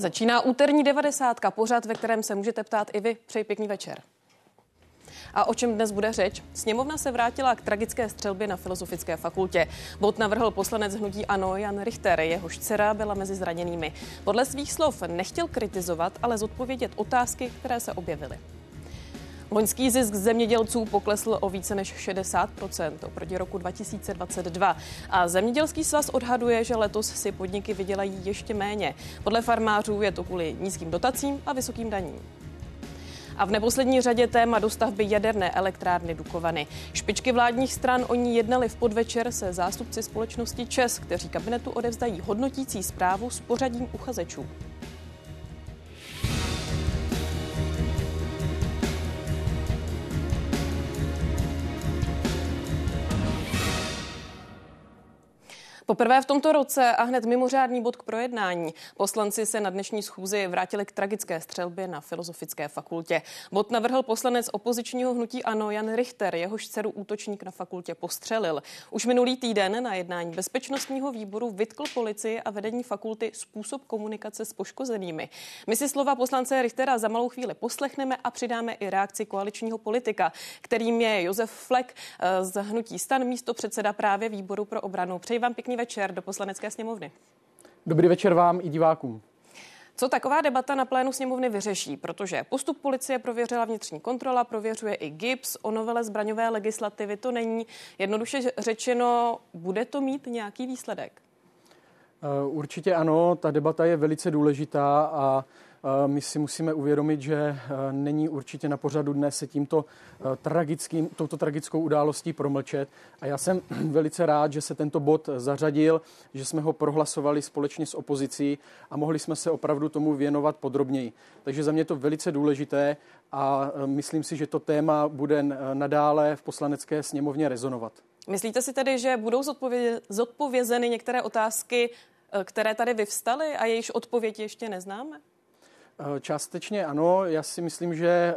Začíná úterní devadesátka, pořád, ve kterém se můžete ptát i vy. Přeji pěkný večer. A o čem dnes bude řeč? Sněmovna se vrátila k tragické střelbě na Filozofické fakultě. Bod navrhl poslanec hnutí Ano Jan Richter, jehož dcera byla mezi zraněnými. Podle svých slov nechtěl kritizovat, ale zodpovědět otázky, které se objevily. Loňský zisk zemědělců poklesl o více než 60 oproti roku 2022 a zemědělský svaz odhaduje, že letos si podniky vydělají ještě méně. Podle farmářů je to kvůli nízkým dotacím a vysokým daním. A v neposlední řadě téma dostavby jaderné elektrárny Dukovany. Špičky vládních stran o ní jednali v podvečer se zástupci společnosti ČES, kteří kabinetu odevzdají hodnotící zprávu s pořadím uchazečů. Poprvé v tomto roce a hned mimořádný bod k projednání. Poslanci se na dnešní schůzi vrátili k tragické střelbě na Filozofické fakultě. Bod navrhl poslanec opozičního hnutí Ano Jan Richter, jehož dceru útočník na fakultě postřelil. Už minulý týden na jednání bezpečnostního výboru vytkl policii a vedení fakulty způsob komunikace s poškozenými. My si slova poslance Richtera za malou chvíli poslechneme a přidáme i reakci koaličního politika, kterým je Josef Flek eh, z hnutí stan místo předseda právě výboru pro obranu. Přeji vám pěkný večer do poslanecké sněmovny. Dobrý večer vám i divákům. Co taková debata na plénu sněmovny vyřeší? Protože postup policie prověřila vnitřní kontrola, prověřuje i GIPS, o novele zbraňové legislativy to není. Jednoduše řečeno, bude to mít nějaký výsledek? Eh, určitě ano, ta debata je velice důležitá a my si musíme uvědomit, že eh, není určitě na pořadu dnes se tímto eh, tragickým, touto tragickou událostí promlčet. A já jsem velice rád, že se tento bod zařadil, že jsme ho prohlasovali společně s opozicí a mohli jsme se opravdu tomu věnovat podrobněji. Takže za mě to velice důležité a eh, myslím si, že to téma bude nadále v poslanecké sněmovně rezonovat. Myslíte si tedy, že budou zodpovězeny některé otázky, které tady vyvstaly a jejichž odpověď ještě neznáme? Eh, částečně ano, já si myslím, že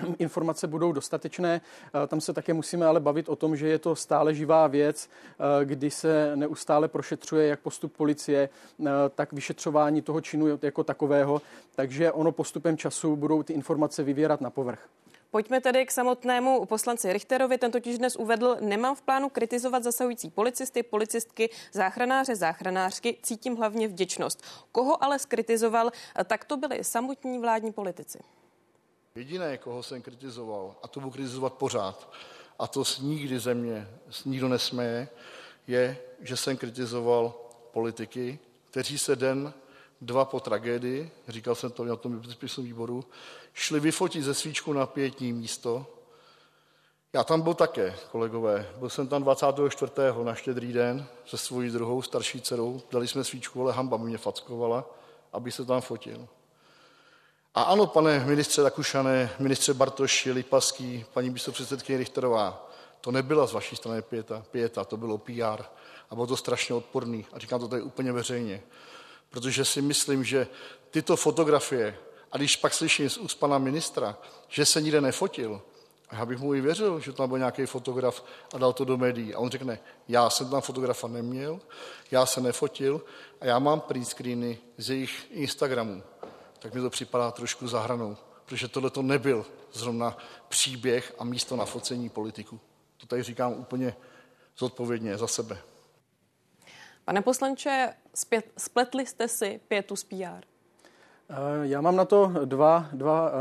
eh, informace budou dostatečné. Eh, tam se také musíme ale bavit o tom, že je to stále živá věc, kdy se neustále prošetřuje jak postup policie, tak vyšetřování toho činu jako takového, takže ono postupem času budou ty informace vyvěrat na povrch. Pojďme tedy k samotnému poslanci Richterovi. Ten totiž dnes uvedl, nemám v plánu kritizovat zasahující policisty, policistky, záchranáře, záchranářky, cítím hlavně vděčnost. Koho ale skritizoval, tak to byli samotní vládní politici. Jediné, koho jsem kritizoval, a to budu kritizovat pořád, a to s nikdy země nikdo nesměje, je, že jsem kritizoval politiky, kteří se den, dva po tragédii, říkal jsem to na tom bezpečnostním výboru, šli vyfotit ze svíčku na pětní místo. Já tam byl také, kolegové. Byl jsem tam 24. na štědrý den se svojí druhou starší dcerou. Dali jsme svíčku, ale hamba mě fackovala, aby se tam fotil. A ano, pane ministře Rakušané, ministře Bartoši, Lipaský, paní místopředsedkyně Richterová, to nebyla z vaší strany pěta, pěta, to bylo PR a bylo to strašně odporný. A říkám to tady úplně veřejně, protože si myslím, že tyto fotografie a když pak slyším z úst pana ministra, že se nikde nefotil, a já bych mu i věřil, že tam byl nějaký fotograf a dal to do médií. A on řekne, já jsem tam fotografa neměl, já se nefotil a já mám print screeny z jejich Instagramů. Tak mi to připadá trošku zahranou, protože tohle to nebyl zrovna příběh a místo na focení politiku. To tady říkám úplně zodpovědně za sebe. Pane poslanče, spletli jste si pětu z PR? Eh, já mám na to dva, dva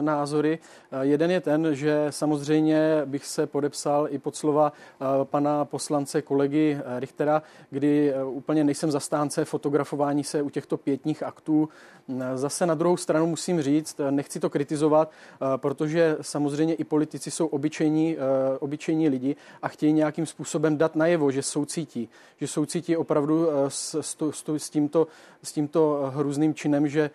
názory. Eh, jeden je ten, že samozřejmě bych se podepsal i pod slova eh, pana poslance kolegy Richtera, kdy úplně nejsem zastánce fotografování se u těchto pětních aktů. Zase na druhou stranu musím říct, nechci to kritizovat, protože samozřejmě i politici jsou obyčejní, obyčejní lidi a chtějí nějakým způsobem dát najevo, že soucítí, že soucítí opravdu s, s, s, tímto, s tímto hrůzným činem, že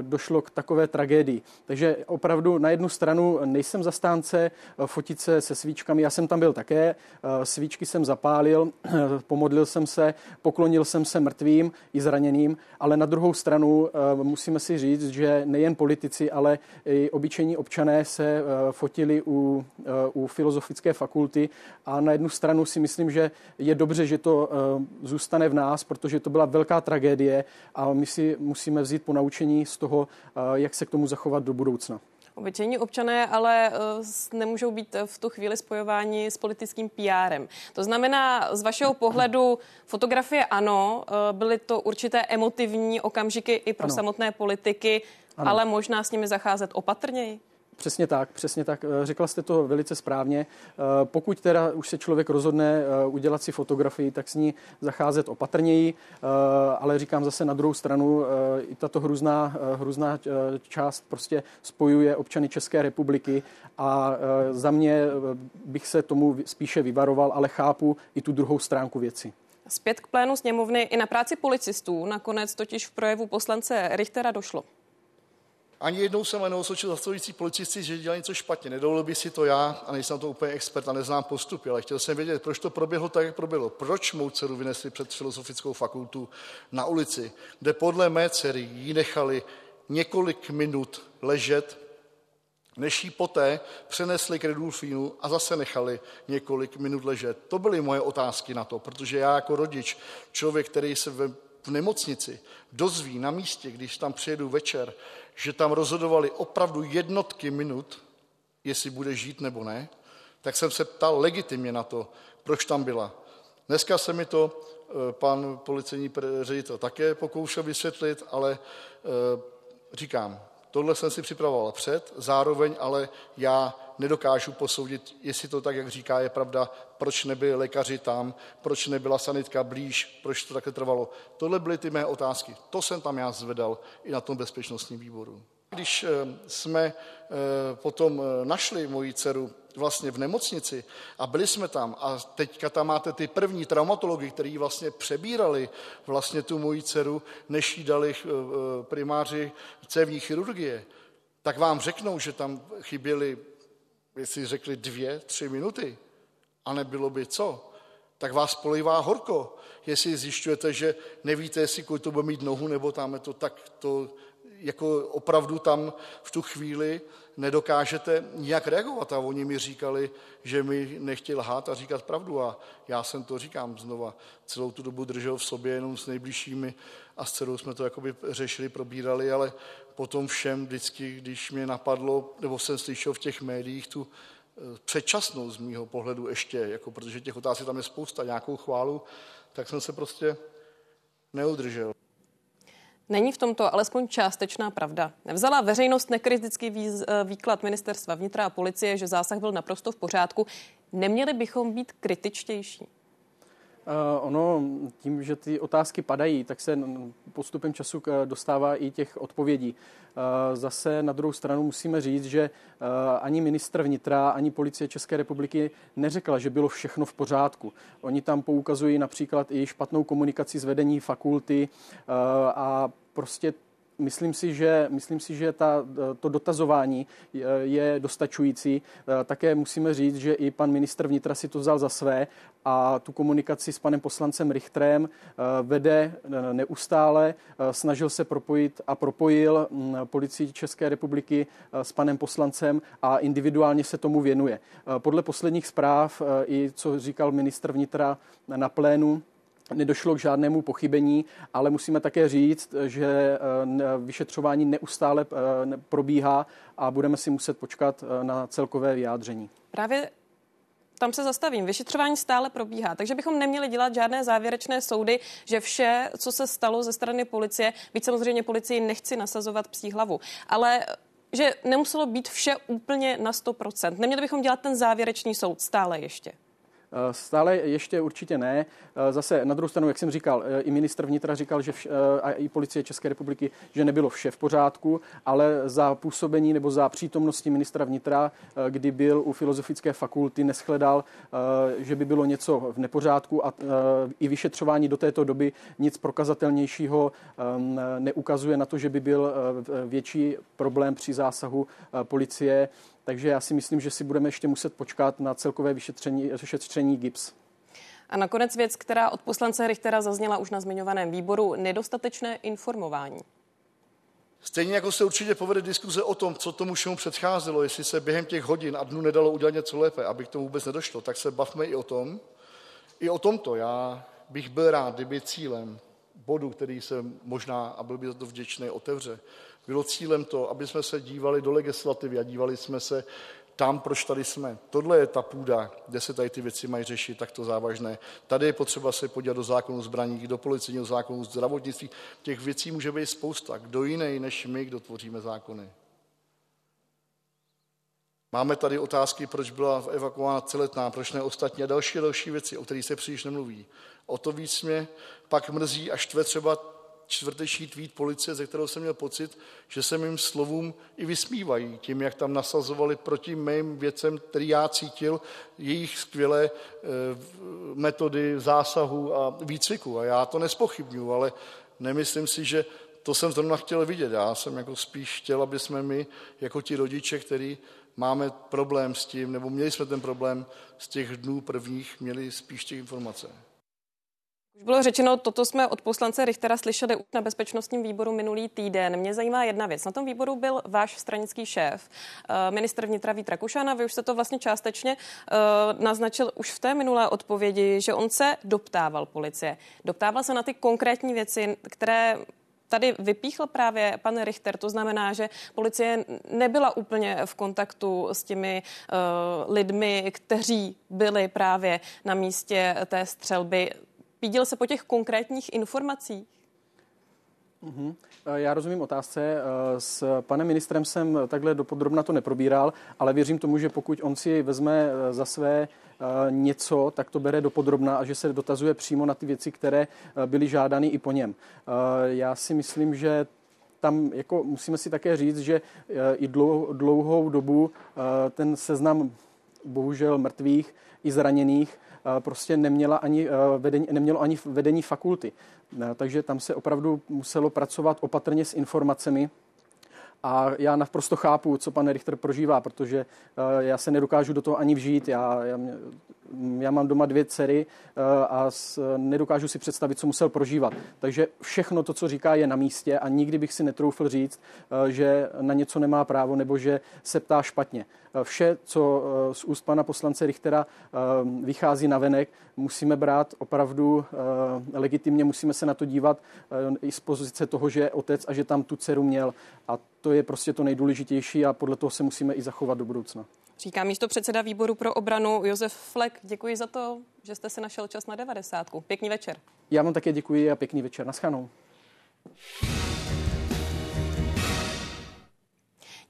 došlo k takové tragédii. Takže opravdu na jednu stranu nejsem zastánce fotit se se svíčkami. Já jsem tam byl také, svíčky jsem zapálil, pomodlil jsem se, poklonil jsem se mrtvým i zraněným, ale na druhou stranu musíme si říct, že nejen politici, ale i obyčejní občané se fotili u, u filozofické fakulty a na jednu stranu si myslím, že je dobře, že to zůstane v nás, protože to byla velká tragédie a my si musíme vzít po naučení z toho, jak se k tomu zachovat do budoucna. Obyčejní občané ale eh, nemůžou být v tu chvíli spojování s politickým PRem. To znamená, z vašeho pohledu fotografie ano, eh, byly to určité emotivní okamžiky i pro ano. samotné politiky, ano. ale možná s nimi zacházet opatrněji? Přesně tak, přesně tak. Eh, řekla jste to velice správně. Eh, pokud teda už se člověk rozhodne eh, udělat si fotografii, tak s ní zacházet opatrněji, ale říkám zase na druhou stranu, i tato hrůzná, hrůzná část prostě spojuje občany České republiky a za mě bych se tomu spíše vyvaroval, ale chápu i tu druhou stránku věci. Zpět k plénu sněmovny i na práci policistů nakonec totiž v projevu poslance Richtera došlo. Ani jednou jsem neosočil zastupující policisti, že dělali něco špatně. Nedovolil by si to já, a nejsem to úplně expert a neznám postupy, ale chtěl jsem vědět, proč to proběhlo tak, jak proběhlo. Proč mou dceru vynesli před filozofickou fakultu na ulici, kde podle mé dcery ji nechali několik minut ležet, než ji poté přenesli k Redulfínu a zase nechali několik minut ležet. To byly moje otázky na to, protože já jako rodič, člověk, který se v nemocnici dozví na místě, když tam přijedu večer, že tam rozhodovali opravdu jednotky minut, jestli bude žít nebo ne, tak jsem se ptal legitimně na to, proč tam byla. Dneska se mi to eh, pan policejní ředitel také pokoušel vysvětlit, ale eh, říkám, tohle jsem si připravoval před, zároveň ale já nedokážu posoudit, jestli to tak, jak říká, je pravda, proč nebyli lékaři tam, proč nebyla sanitka blíž, proč to takhle trvalo. Tohle byly ty mé otázky. To jsem tam já zvedal i na tom bezpečnostním výboru. Když eh, jsme eh, potom eh, našli moji dceru vlastně v nemocnici a byli jsme tam. A teďka tam máte ty první traumatology, kteří vlastně přebírali vlastně tu moji dceru, než jí dali primáři cévní chirurgie, tak vám řeknou, že tam chyběly jestli řekli dvě, tři minuty. A nebylo by co, tak vás polivá horko. Jestli zjišťujete, že nevíte, jestli to bude mít nohu nebo tam to, tak to jako opravdu tam v tu chvíli nedokážete nijak reagovat. A oni mi říkali, že mi nechtěli lhát a říkat pravdu. A já jsem to říkám znova. Celou tu dobu držel v sobě jenom s nejbližšími a s dcerou jsme to jakoby řešili, probírali, ale potom všem vždycky, když mě napadlo, nebo jsem slyšel v těch médiích tu eh, předčasnou z mýho pohledu ještě, jako protože těch otázek tam je spousta, nějakou chválu, tak jsem se prostě neudržel. Není v tomto alespoň částečná pravda. Vzala veřejnost nekritický eh, výklad ministerstva vnitra a policie, že zásah byl naprosto v pořádku. Neměli bychom být kritičtější? Ono tím, že ty otázky padají, tak se postupem času dostává i těch odpovědí. Uh, zase na druhou stranu musíme říct, že uh, ani ministr vnitra, ani policie České republiky neřekla, že bylo všechno v pořádku. Oni tam poukazují například i špatnou komunikaci s vedení fakulty a prostě Myslím si, že, myslím si, že ta, to dotazování je dostačující. Také musíme říct, že i pan ministr vnitra si to vzal za své a tu komunikaci s panem poslancem Richtrem eh, vede eh, neustále. Eh, snažil se propojit a propojil mm, policii České republiky s panem poslancem a individuálně se tomu věnuje. Podle posledních zpráv i co říkal ministr vnitra na plénu, nedošlo k žádnému pochybení, ale musíme také říct, že eh, vyšetřování neustále eh, probíhá a budeme si muset počkat eh, na celkové vyjádření. Právě tam se zastavím. Vyšetřování stále probíhá, takže bychom neměli dělat žádné závěrečné soudy, že vše, co se stalo ze strany policie, byť samozřejmě policii nechci nasazovat psí hlavu, ale že nemuselo být vše úplně na 100%. Neměli bychom dělat ten závěrečný soud stále ještě. Eh, stále ještě určitě ne. Eh, zase na druhou stranu, jak jsem říkal, eh, i ministr vnitra říkal, že vš- a i policie České republiky, že nebylo vše v pořádku, ale za působení nebo za přítomnosti ministra vnitra, kdy byl u Filozofické fakulty, neschledal, že by bylo něco v nepořádku a i vyšetřování do této doby nic prokazatelnějšího ehm, neukazuje na to, že by byl větší problém při zásahu policie takže já si myslím, že si budeme ještě muset počkat na celkové vyšetření, vyšetření GIPS. A nakonec věc, která od poslance Richtera zazněla už na zmiňovaném výboru, nedostatečné informování. Stejně jako se určitě povede diskuze o tom, co tomu všemu předcházelo, jestli se během těch hodin a dnů nedalo udělat něco lépe, aby k tomu vůbec nedošlo, tak se bavme i o tom. I o tomto já bych byl rád, kdyby cílem bodu, který se možná, a byl by za to vděčný, otevře, bylo cílem to, aby jsme se dívali do legislativy a dívali jsme se tam, proč tady jsme. Tohle je ta půda, kde se tady ty věci mají řešit, takto závažné. Tady je potřeba se podívat do zákonu zbraní, do policijního zákonu, zdravotnictví. Těch věcí může být spousta. Kdo jiný než my, kdo tvoříme zákony. Máme tady otázky, proč byla evakuována celetná, proč ne ostatní a další další věci, o kterých se příliš nemluví. O to víc mě pak mrzí a štve třeba čtvrteční tweet policie, ze kterého jsem měl pocit, že se mým slovům i vysmívají tím, jak tam nasazovali proti mým věcem, který já cítil, jejich skvělé e, metody zásahu a výcviku. A já to nespochybnuju, ale nemyslím si, že to jsem zrovna chtěl vidět. Já jsem jako spíš chtěl, aby jsme my, jako ti rodiče, který máme problém s tím, nebo měli jsme ten problém z těch dnů prvních, měli spíš těch informace. Už bylo řečeno, toto jsme od poslance Richtera slyšeli na bezpečnostním výboru minulý týden. Mě zajímá jedna věc. Na tom výboru byl váš stranický šéf, eh, ministr vnitra Vít Rakušan, a vy už jste to vlastně částečně eh, naznačil už v té minulé odpovědi, že on se doptával policie. Doptával se na ty konkrétní věci, které tady vypíchl právě pan Richter, to znamená, že policie nebyla úplně v kontaktu s těmi uh, lidmi, kteří byli právě na místě té střelby. Viděl se po těch konkrétních informacích? Mm-hmm. Já rozumím otázce. Eh, s panem ministrem jsem takhle dopodrobna to neprobíral, ale věřím tomu, že pokud on si vezme za své něco, tak to bere dopodrobna a že se dotazuje přímo na ty věci, které byly žádány i po něm. Já si myslím, že tam jako musíme si také říct, že i dlouhou dobu ten seznam bohužel mrtvých i zraněných prostě neměla ani vedení, nemělo ani vedení fakulty. Takže tam se opravdu muselo pracovat opatrně s informacemi, a já naprosto chápu, co pan Richter prožívá, protože já se nedokážu do toho ani vžít. Já, já, já mám doma dvě dcery a nedokážu si představit, co musel prožívat. Takže všechno to, co říká, je na místě a nikdy bych si netroufl říct, že na něco nemá právo nebo že se ptá špatně. Vše, co z úst pana poslance Richtera vychází na venek, musíme brát opravdu legitimně, musíme se na to dívat i z pozice toho, že je otec a že tam tu dceru měl. A to je prostě to nejdůležitější a podle toho se musíme i zachovat do budoucna. Říká místo předseda výboru pro obranu Josef Flek. Děkuji za to, že jste si našel čas na devadesátku. Pěkný večer. Já vám také děkuji a pěkný večer. Naschanou.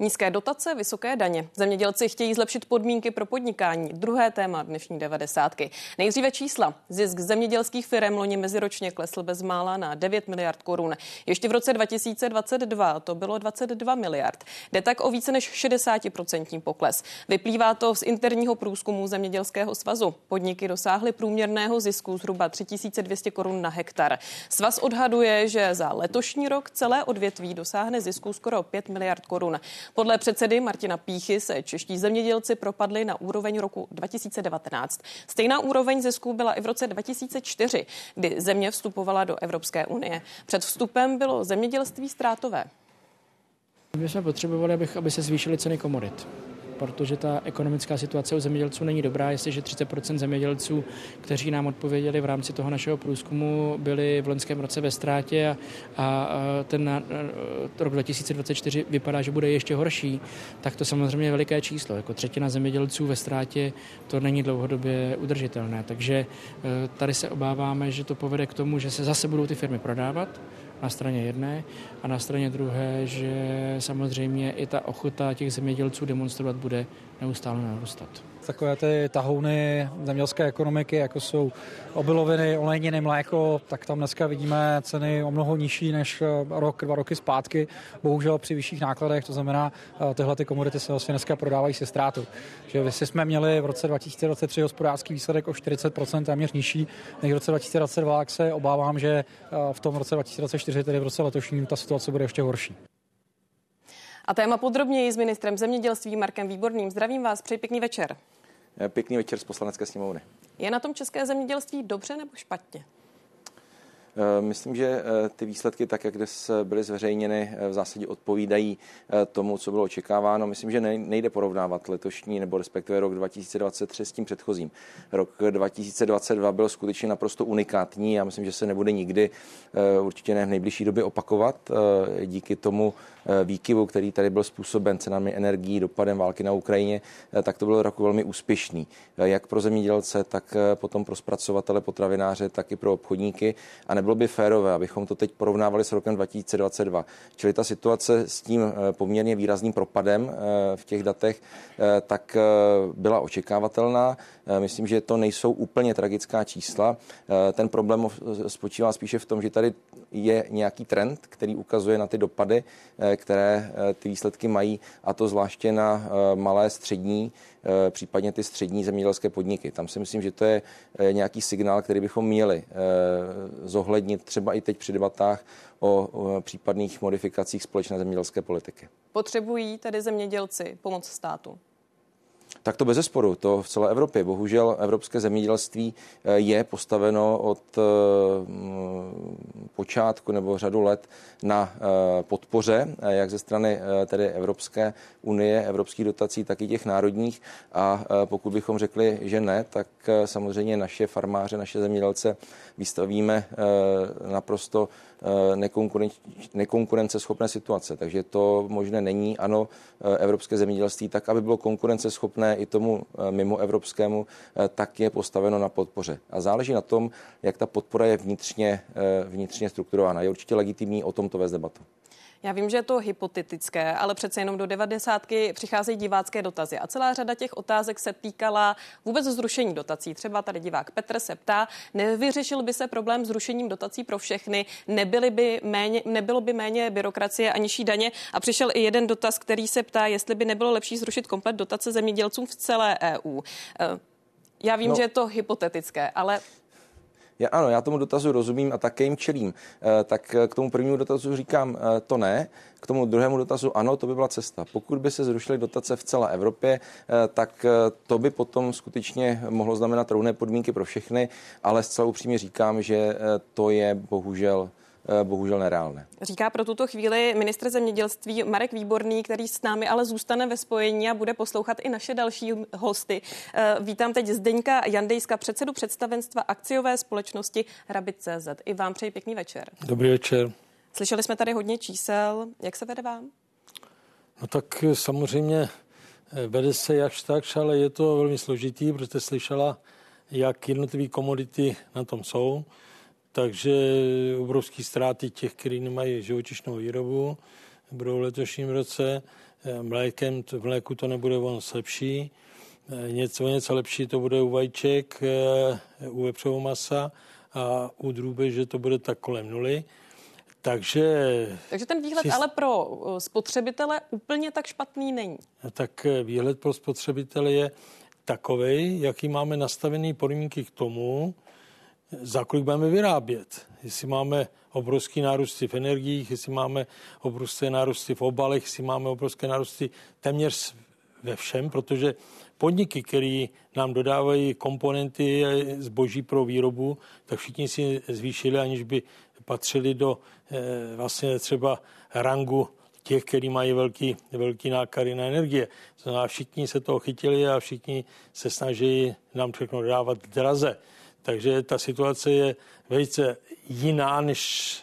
Nízké dotace, vysoké daně. Zemědělci chtějí zlepšit podmínky pro podnikání. Druhé téma dnešní devadesátky. Nejdříve čísla. Zisk zemědělských firm loni meziročně klesl bezmála na 9 miliard korun. Ještě v roce 2022 to bylo 22 miliard. Jde tak o více než 60% pokles. Vyplývá to z interního průzkumu Zemědělského svazu. Podniky dosáhly průměrného zisku zhruba 3200 korun na hektar. Svaz odhaduje, že za letošní rok celé odvětví dosáhne zisku skoro 5 miliard korun. Podle předsedy Martina Píchy se čeští zemědělci propadli na úroveň roku 2019. Stejná úroveň zisků byla i v roce 2004, kdy země vstupovala do Evropské unie. Před vstupem bylo zemědělství ztrátové. My jsme potřebovali, aby se zvýšily ceny komodit protože ta ekonomická situace u zemědělců není dobrá. Jestliže 30% zemědělců, kteří nám odpověděli v rámci toho našeho průzkumu, byli v loňském roce ve ztrátě a, a ten rok 2024 vypadá, že bude ještě horší, tak to samozřejmě je veliké číslo. Jako třetina zemědělců ve ztrátě to není dlouhodobě udržitelné. Takže e, tady se obáváme, že to povede k tomu, že se zase budou ty firmy prodávat na straně jedné a na straně druhé, že samozřejmě i ta ochota těch zemědělců demonstrovat bude neustále narůstat takové ty tahouny zemědělské ekonomiky, jako jsou obiloviny, olejniny, mléko, tak tam dneska vidíme ceny o mnoho nižší než eh, rok, dva roky zpátky. Bohužel při vyšších nákladech, to znamená, eh, tyhle ty komodity se vlastně dneska prodávají se ztrátou. Že jestli jsme měli v roce 2023 hospodářský výsledek o 40% téměř nižší než v roce 2022, tak se obávám, že eh, v tom roce 2024, tedy v roce letošním, ta situace bude ještě horší. A téma podrobněji s ministrem zemědělství Markem Výborným. Zdravím vás, přeji pěkný večer. Pěkný večer z poslanecké sněmovny. Je na tom české zemědělství dobře nebo špatně? Eh, myslím, že eh, ty výsledky, tak jak dnes byly zveřejněny, eh, v zásadě odpovídají tomu, co bylo očekáváno. Myslím, že nejde porovnávat letošní nebo respektive rok 2023 s tím předchozím. Rok 2022 byl skutečně naprosto unikátní. Já myslím, že se nebude nikdy určitě ne v nejbližší době opakovat. Díky tomu výkyvu, který tady byl způsoben cenami energií, dopadem války na Ukrajině, tak to byl rok velmi úspěšný. Jak pro zemědělce, tak potom pro zpracovatele, potravináře, tak i pro obchodníky. A nebylo by férové, abychom to teď porovnávali s rokem 2022. Čili ta situace s tím eh, poměrně výrazným propadem eh, v těch datech, eh, tak byla očekávatelná. Myslím, že to nejsou úplně tragická čísla. Ten problém spočívá spíše v tom, že tady je nějaký trend, který ukazuje na ty dopady, které ty výsledky mají, a to zvláště na malé, střední, případně ty střední zemědělské podniky. Tam si myslím, že to je nějaký signál, který bychom měli zohlednit třeba i teď při debatách o případných modifikacích společné zemědělské politiky. Potřebují tedy zemědělci pomoc státu? Tak to bez sporu, to v celé Evropě. Bohužel evropské zemědělství eh, je postaveno od eh, počátku nebo řadu let na eh, podpoře, jak ze strany tedy Evropské unie, evropských dotací, tak i těch národních. A pokud bychom řekli, že ne, tak samozřejmě naše farmáře, naše zemědělce vystavíme naprosto nekonkurenceschopné situace. Takže to možné není. Ano, evropské zemědělství tak, aby bylo konkurenceschopné i tomu eh, mimo evropskému, eh, tak je postaveno na podpoře. A záleží na tom, jak ta podpora je vnitřně, eh, vnitřně strukturována. Je určitě legitimní o tomto vést debatu. Já vím, že je to hypotetické, ale přece jenom do devadesátky přicházejí divácké dotazy a celá řada těch otázek se týkala vůbec zrušení dotací. Třeba tady divák Petr se ptá, nevyřešil by se problém zrušením dotací pro všechny, nebyly by méně, nebylo by méně byrokracie a nižší daně. A přišel i jeden dotaz, který se ptá, jestli by nebylo lepší zrušit komplet dotace zemědělcům v celé EU. Eh, já vím, no. že je to hypotetické, ale já, ano, já tomu dotazu rozumím a také jim čelím. E, tak k tomu prvnímu dotazu říkám e, to ne, k tomu druhému dotazu ano, to by byla cesta. Pokud by se zrušily dotace v celé Evropě, tak to by potom skutečně mohlo znamenat rovné podmínky pro všechny, ale zcela upřímně říkám, že to je bohužel Eh, bohužel nereálné. Říká pro tuto chvíli ministr zemědělství Marek Výborný, který s námi ale zůstane ve spojení a bude poslouchat i naše další hosty. Eh, vítám teď Zdeňka Jandejska, předsedu představenstva akciové společnosti Rabit.cz. I vám přeji pěkný večer. Dobrý večer. Slyšeli jsme tady hodně čísel. Jak se vede vám? No tak eh, samozřejmě vede se jakž tak, ale je to velmi složitý, protože slyšela, jak jednotlivé komodity na tom jsou takže obrovské ztráty těch, kteří nemají živočišnou výrobu, budou v letošním roce. Eh, mlékem, v mléku to nebude on lepší. Eh, něco, něco lepší to bude u vajíček, eh, u vepřového masa a u drůbeže to bude tak kolem nuly. Takže... Takže ten výhled si... ale pro spotřebitele úplně tak špatný není. Tak výhled pro spotřebitele je takový, jaký máme nastavený podmínky k tomu, za kolik budeme vyrábět. Jestli máme obrovské nárůsty v energiích, jestli máme obrovské nárůsty v obalech, jestli máme obrovské nárůsty téměř ve všem, protože podniky, které nám dodávají komponenty zboží pro výrobu, tak všichni si zvýšili, aniž by patřili do eh, vlastně třeba rangu těch, kteří mají velký, velký náklady na energie. znamená, všichni se toho chytili a všichni se snaží nám všechno dávat draze. Takže ta situace je velice jiná, než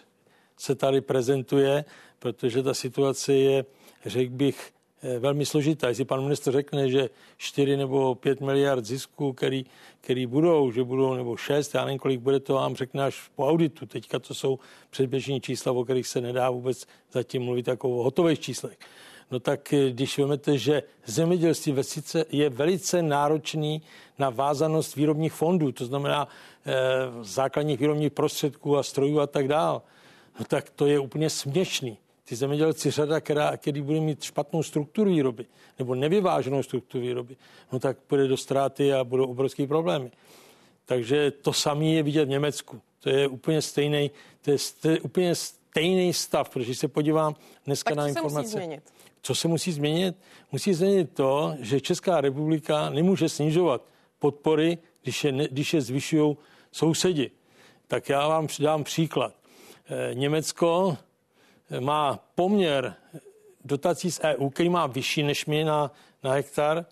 se tady prezentuje, protože ta situace je, řekl bych, eh, velmi složitá. Jestli pan ministr řekne, že 4 nebo 5 miliard zisků, který, který budou, že budou, nebo 6, já nevím, kolik bude, to vám řekne až po auditu. Teďka to jsou předběžní čísla, o kterých se nedá vůbec zatím mluvit jako o hotových číslech. No tak eh, když vezmete, že zemědělství vesnice je velice náročný na vázanost výrobních fondů, to znamená eh, základních výrobních prostředků a strojů a tak dále, no tak to je úplně směšný. Ty zemědělci řada, která, který bude mít špatnou strukturu výroby nebo nevyváženou strukturu výroby, no tak půjde do ztráty a budou obrovské problémy. Takže to samé je vidět v Německu. To je úplně stejný, to je, je úplně stejný stav, protože se podívám dneska tak na informace. Se musí změnit? Co se musí změnit? Musí změnit to, že Česká republika nemůže snižovat podpory, když je, když je zvyšují sousedi. Tak já vám dám příklad. Eh, Německo eh, má poměr dotací z EU, který má vyšší než my na, na hektar,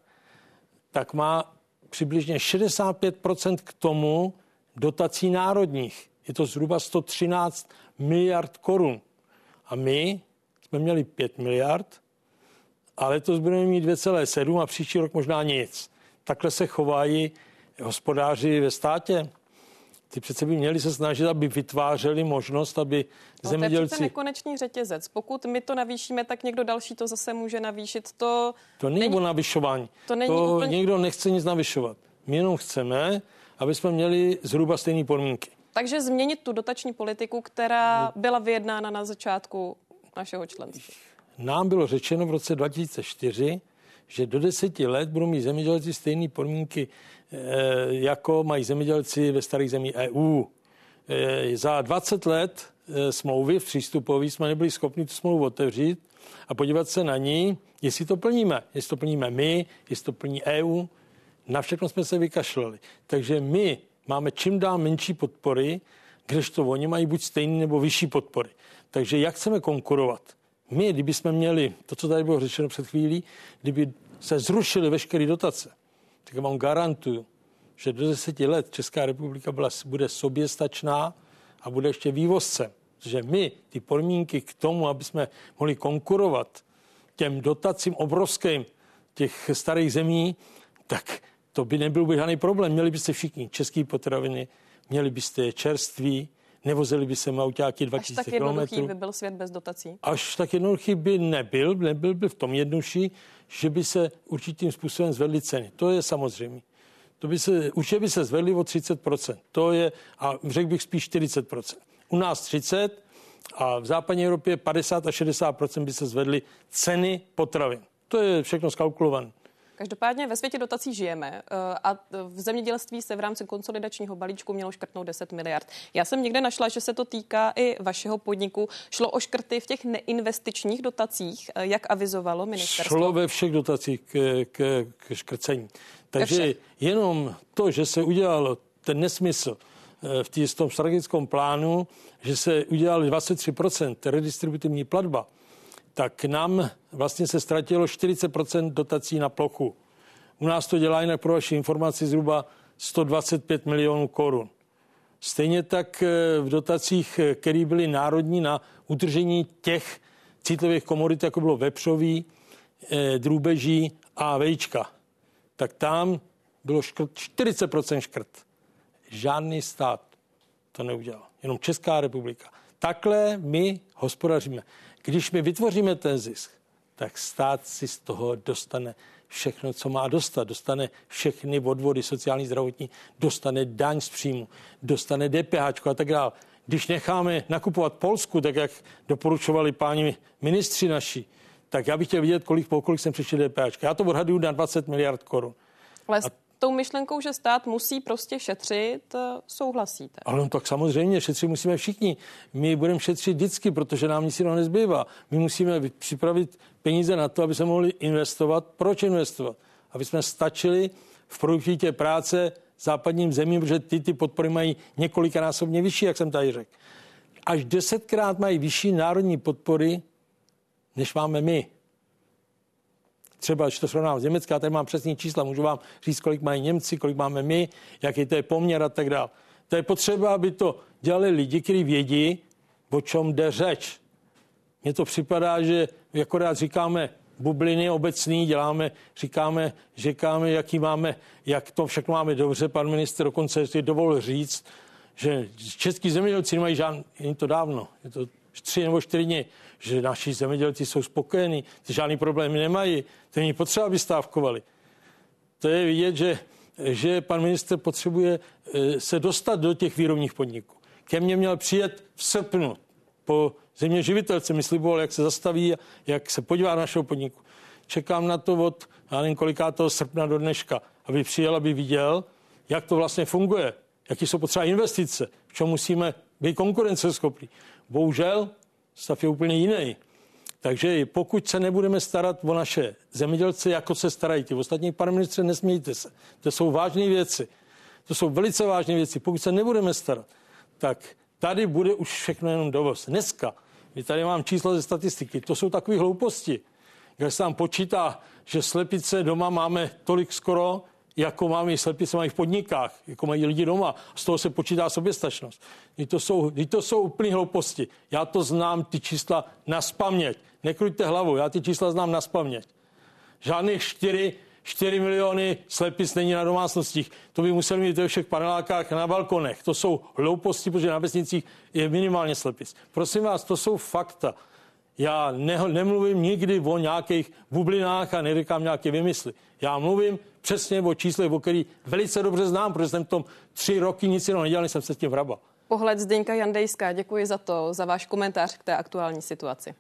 tak má přibližně 65% k tomu dotací národních. Je to zhruba 113 miliard korun. A my jsme měli 5 miliard a letos budeme mít 2,7 a příští rok možná nic. Takhle se chovají hospodáři ve státě. Ty přece by měli se snažit, aby vytvářeli možnost, aby no, zemědělci... To je nekonečný řetězec. Pokud my to navýšíme, tak někdo další to zase může navýšit. To, to není, není o navyšování. To, není to úplně... někdo nechce nic navyšovat. My jenom chceme, aby jsme měli zhruba stejné podmínky. Takže změnit tu dotační politiku, která byla vyjednána na začátku našeho členství. Nám bylo řečeno v roce 2004, že do deseti let budou mít zemědělci stejné podmínky, eh, jako mají zemědělci ve starých zemích EU. Eh, za 20 let eh, smlouvy v přístupový jsme nebyli schopni tu smlouvu otevřít a podívat se na ní, jestli to plníme. Jestli to plníme my, jestli to plní EU. Na všechno jsme se vykašlali. Takže my máme čím dál menší podpory, kdežto oni mají buď stejný nebo vyšší podpory. Takže jak chceme konkurovat? My, kdyby jsme měli to, co tady bylo řečeno před chvílí, kdyby se zrušily veškeré dotace, tak vám garantuju, že do deseti let Česká republika byla, bude soběstačná a bude ještě vývozcem. Protože my ty podmínky k tomu, aby jsme mohli konkurovat těm dotacím obrovským těch starých zemí, tak to by nebyl by žádný problém. Měli byste všichni české potraviny, měli byste čerství, nevozili by se autáky 2000 km. Až tak jednoduchý by byl svět bez dotací? Až tak jednoduchý by nebyl, nebyl by v tom jednodušší, že by se určitým způsobem zvedly ceny. To je samozřejmé. To by se, určitě by se zvedly o 30%. To je, a řekl bych spíš 40%. U nás 30 a v západní Evropě 50 a 60% by se zvedly ceny potravin. To je všechno skalkulované. Každopádně ve světě dotací žijeme eh, a v zemědělství se v rámci konsolidačního balíčku mělo škrtnout 10 miliard. Já jsem někde našla, že se to týká i vašeho podniku. Šlo o škrty v těch neinvestičních dotacích, eh, jak avizovalo ministerstvo? Šlo ve všech dotacích k, k, k škrcení. Takže jenom to, že se udělal ten nesmysl eh, v tom strategickém plánu, že se udělali 23% redistributivní platba, tak nám vlastně se ztratilo 40% dotací na plochu. U nás to dělá jinak pro vaši informaci zhruba 125 milionů korun. Stejně tak eh, v dotacích, eh, které byly národní na udržení těch citlivých komodit, jako bylo vepřový, eh, drůbeží a vejčka, tak tam bylo škrt, 40% škrt. Žádný stát to neudělal, jenom Česká republika. Takhle my hospodaříme. Když my vytvoříme ten zisk, tak stát si z toho dostane všechno, co má dostat. Dostane všechny odvody sociální, zdravotní, dostane daň z příjmu, dostane DPH a tak dále. Když necháme nakupovat Polsku, tak jak doporučovali páni ministři naši, tak já bych chtěl vidět, kolik, kolik jsem přišel DPH. Já to odhaduju na 20 miliard korun. Ale a tou myšlenkou, že stát musí prostě šetřit, eh, souhlasíte? Ale no, tak samozřejmě šetřit musíme všichni. My budeme šetřit vždycky, protože nám nic jiného nezbývá. My musíme připravit peníze na to, aby se mohli investovat. Proč investovat? Aby jsme stačili v produktivitě práce západním zemím, protože ty ty podpory mají několikanásobně vyšší, jak jsem tady řekl. Až desetkrát mají vyšší národní podpory, než máme my třeba, když to srovnám z Německa, tady mám přesný čísla, můžu vám říct, kolik mají Němci, kolik máme my, jaký to je poměr a tak dále. To je potřeba, aby to dělali lidi, kteří vědí, o čem jde řeč. Mně to připadá, že akorát říkáme bubliny obecný, děláme, říkáme, říkáme, jaký máme, jak to všechno máme dobře. Pan minister dokonce si dovolil říct, že český zemědělci nemají žádný, je to dávno, je to tři nebo čtyři dny, že naši zemědělci jsou spokojení, že žádný problémy nemají, to není potřeba, aby stávkovali. To je vidět, že, že pan minister potřebuje eh, se dostat do těch výrobních podniků. Ke mně měl přijet v srpnu po země živitelce mi sliboval, jak se zastaví, jak se podívá na našeho podniku. Čekám na to od, já nevím, toho srpna do dneška, aby přijel, aby viděl, jak to vlastně funguje, jaký jsou potřeba investice, v čem musíme být konkurenceschopní. Bohužel stav je úplně jiný. Takže pokud se nebudeme starat o naše zemědělce, jako se starají ty ostatní, pane ministře, nesmějte se. To jsou vážné věci. To jsou velice vážné věci. Pokud se nebudeme starat, tak tady bude už všechno jenom dovoz. Dneska, my tady mám čísla ze statistiky, to jsou takové hlouposti. Když se tam počítá, že slepice doma máme tolik skoro, jako máme slepice mají v podnikách, jako mají lidi doma. Z toho se počítá soběstačnost. I to jsou, i to jsou úplný hlouposti. Já to znám, ty čísla na spaměť. Nekrujte hlavu, já ty čísla znám na spaměť. Žádných čtyři 4 miliony slepic není na domácnostích. To by museli mít ve všech panelákách na balkonech. To jsou hlouposti, protože na vesnicích je minimálně slepic. Prosím vás, to jsou fakta. Já ne, nemluvím nikdy o nějakých bublinách a neříkám nějaké vymysly. Já mluvím přesně o číslech, o který velice dobře znám, protože jsem v tom tři roky nic jiného nedělal, jsem se s tím vrabal. Pohled Zdeňka Jandejská, děkuji za to, za váš komentář k té aktuální situaci.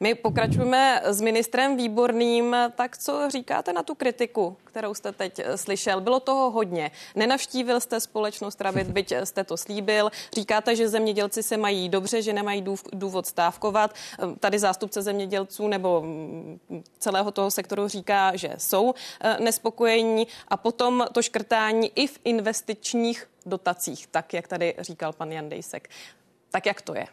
My pokračujeme s ministrem Výborným. Tak co říkáte na tu kritiku, kterou jste teď eh, slyšel? Bylo toho hodně. Nenavštívil jste společnost Travit, byť jste to slíbil. Říkáte, že zemědělci se mají dobře, že nemají důvod stávkovat. Eh, tady zástupce zemědělců nebo mm, celého toho sektoru říká, že jsou eh, nespokojení. A potom to škrtání i v investičních dotacích, tak jak tady říkal pan Jan Dejsek. Tak jak to je?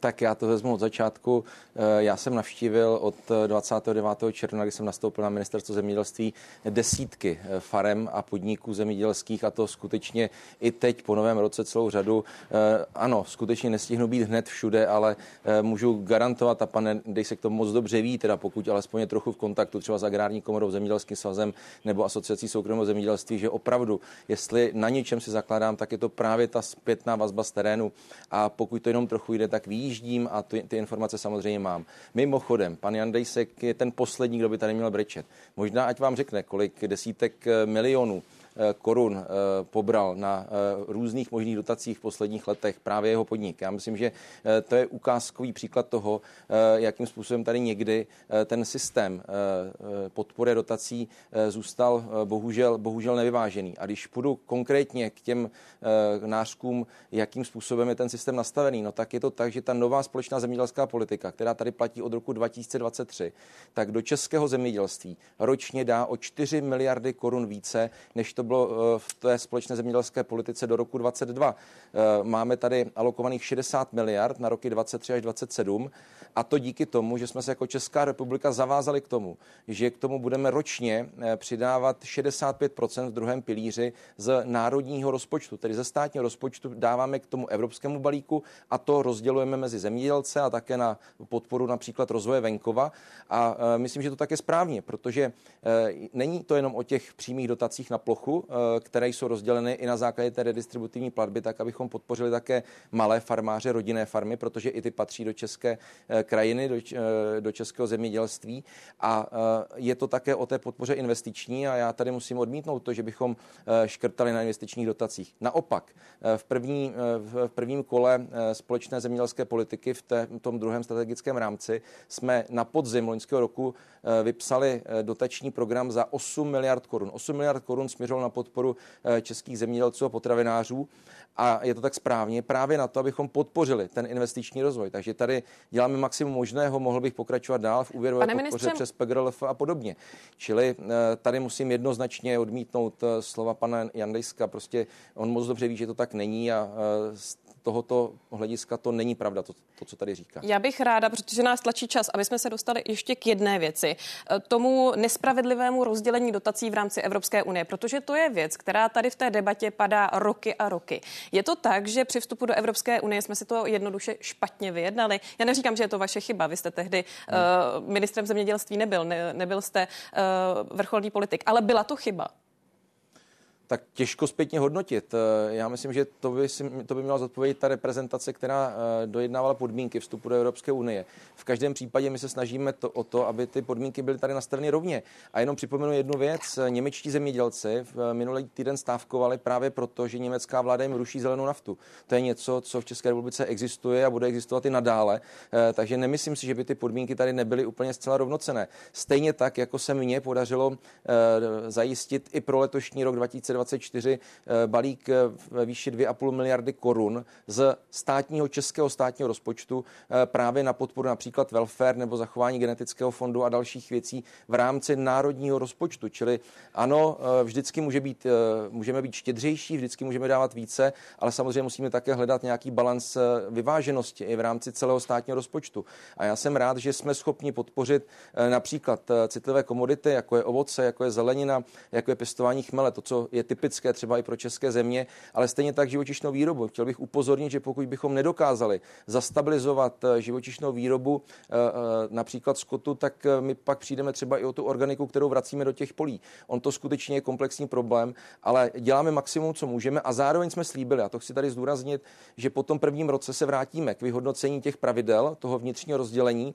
Tak já to vezmu od začátku. Eh, já jsem navštívil od 29. června, kdy jsem nastoupil na ministerstvo zemědělství, desítky eh, farem a podniků zemědělských a to skutečně i teď po novém roce celou řadu. Eh, ano, skutečně nestihnu být hned všude, ale můžu garantovat, a pane dej se k tomu moc dobře ví, teda pokud alespoň je trochu v kontaktu třeba s agrární komorou, zemědělským svazem nebo asociací soukromého zemědělství, že opravdu, jestli na něčem si zakládám, tak je to právě ta zpětná vazba z terénu a pokud to jenom trochu jde, tak ví, vyjíždím a ty, ty informace samozřejmě mám. Mimochodem, pan Jan Dejsek je ten poslední, kdo by tady měl brečet. Možná, ať vám řekne, kolik desítek eh, milionů korun eh, pobral na eh, různých možných dotacích v posledních letech právě jeho podnik. Já myslím, že to je ukázkový příklad toho, jakým způsobem tady někdy ten systém podpory dotací zůstal bohužel, bohužel nevyvážený. A když půjdu konkrétně k těm nářkům, jakým způsobem je ten systém nastavený, no tak je to tak, že ta nová společná zemědělská politika, která tady platí od roku 2023, tak do českého zemědělství ročně dá o 4 miliardy korun více, než to bylo eh, v té společné zemědělské politice do roku 2022. Eh, máme tady alokovaných 60 miliard na roky 23 až 27 a to díky tomu, že jsme se jako Česká republika zavázali k tomu, že k tomu budeme ročně eh, přidávat 65% v druhém pilíři z národního rozpočtu, tedy ze státního rozpočtu dáváme k tomu evropskému balíku a to rozdělujeme mezi zemědělce a také na podporu například rozvoje venkova. A myslím, že to tak je správně, protože není to jenom o těch přímých dotacích na plochu, Eh, které jsou rozděleny i na základě té redistributivní platby, tak abychom podpořili také malé farmáře, rodinné farmy, protože i ty patří do české eh, krajiny, do, eh, do českého zemědělství. A je to také o té podpoře investiční a já tady musím odmítnout to, že bychom škrtali na investičních dotacích. Naopak, v, první, v prvním kole společné zemědělské politiky v té, tom druhém strategickém rámci jsme na podzim loňského roku vypsali dotační program za 8 miliard korun. 8 miliard korun směřoval na podporu eh, českých zemědělců a potravinářů. A je to tak správně právě na to, abychom podpořili ten investiční rozvoj. Takže tady děláme maximum možného, mohl bych pokračovat dál v úvěrové podpoře ministře... přes PGRLF a podobně. Čili eh, tady musím jednoznačně odmítnout eh, slova pana Jandejska. Prostě on moc dobře ví, že to tak není a tohoto hlediska to není pravda, to, to, co tady říká. Já bych ráda, protože nás tlačí čas, aby jsme se dostali ještě k jedné věci, eh, tomu nespravedlivému rozdělení dotací v rámci Evropské unie, protože to je věc, která tady v té debatě padá roky a roky. Je to tak, že při vstupu do Evropské unie jsme si to jednoduše špatně vyjednali. Já neříkám, že je to vaše chyba. Vy jste tehdy uh, ministrem zemědělství nebyl, ne, nebyl jste uh, vrcholný politik, ale byla to chyba tak těžko zpětně hodnotit. Eh, já myslím, že to by, si, to by měla zodpovědět ta reprezentace, která eh, dojednávala podmínky vstupu do Evropské unie. V každém případě my se snažíme to, o to, aby ty podmínky byly tady nastaveny rovně. A jenom připomenu jednu věc. Němečtí zemědělci v eh, minulý týden stávkovali právě proto, že německá vláda jim ruší zelenou naftu. To je něco, co v České republice existuje a bude existovat i nadále. Takže nemyslím si, že by ty podmínky tady nebyly úplně zcela rovnocené. Stejně tak, jako se mně podařilo zajistit i pro letošní rok 2020 2024 eh, balík eh, ve výši 2,5 miliardy korun z státního českého státního rozpočtu eh, právě na podporu například welfare nebo zachování genetického fondu a dalších věcí v rámci národního rozpočtu. Čili ano, vždycky může být, můžeme být štědřejší, vždycky můžeme dávat více, ale samozřejmě musíme také hledat nějaký balans vyváženosti i v rámci celého státního rozpočtu. A já jsem rád, že jsme schopni podpořit například citlivé komodity, jako je ovoce, jako je zelenina, jako je pěstování chmele, to, co je typické třeba i pro české země, ale stejně tak živočišnou výrobu. Chtěl bych upozornit, že pokud bychom nedokázali zastabilizovat eh, živočišnou výrobu eh, eh, například skotu, tak my pak přijdeme třeba i o tu organiku, kterou vracíme do těch polí. On to skutečně je komplexní problém, ale děláme maximum, co můžeme a zároveň jsme slíbili, a to chci tady zdůraznit, že po tom prvním roce se vrátíme k vyhodnocení těch pravidel, toho vnitřního rozdělení